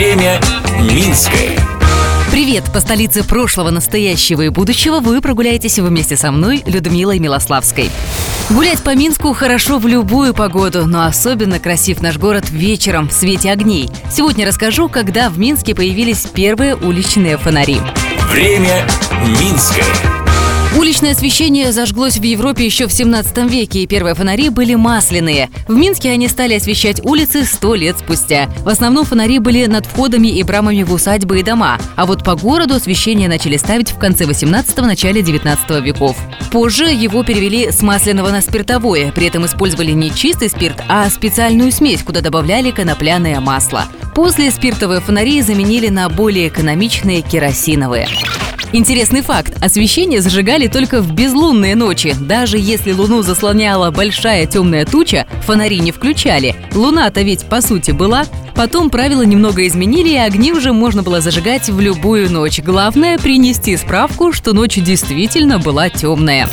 Время Минское. Привет! По столице прошлого, настоящего и будущего вы прогуляетесь вместе со мной, Людмилой Милославской. Гулять по Минску хорошо в любую погоду, но особенно красив наш город вечером в свете огней. Сегодня расскажу, когда в Минске появились первые уличные фонари. Время Минское. Уличное освещение зажглось в Европе еще в 17 веке, и первые фонари были масляные. В Минске они стали освещать улицы сто лет спустя. В основном фонари были над входами и брамами в усадьбы и дома, а вот по городу освещение начали ставить в конце 18-го, начале 19 веков. Позже его перевели с масляного на спиртовое, при этом использовали не чистый спирт, а специальную смесь, куда добавляли конопляное масло. После спиртовые фонари заменили на более экономичные керосиновые. Интересный факт. Освещение зажигали только в безлунные ночи. Даже если луну заслоняла большая темная туча, фонари не включали. Луна-то ведь по сути была. Потом правила немного изменили, и огни уже можно было зажигать в любую ночь. Главное – принести справку, что ночь действительно была темная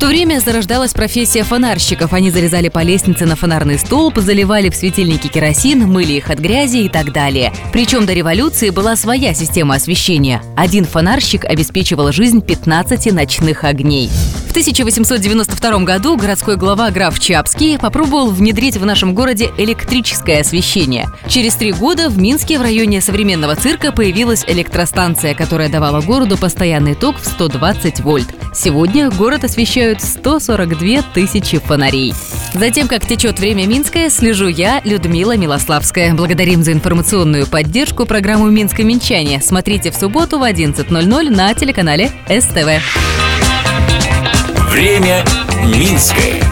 то время зарождалась профессия фонарщиков. Они зарезали по лестнице на фонарный столб, заливали в светильники керосин, мыли их от грязи и так далее. Причем до революции была своя система освещения. Один фонарщик обеспечивал жизнь 15 ночных огней. В 1892 году городской глава граф Чапский попробовал внедрить в нашем городе электрическое освещение. Через три года в Минске в районе современного цирка появилась электростанция, которая давала городу постоянный ток в 120 вольт. Сегодня город освещают 142 тысячи фонарей. Затем, как течет время Минское, слежу я, Людмила Милославская. Благодарим за информационную поддержку программу «Минское Минчане». Смотрите в субботу в 11.00 на телеканале СТВ. Время Минское.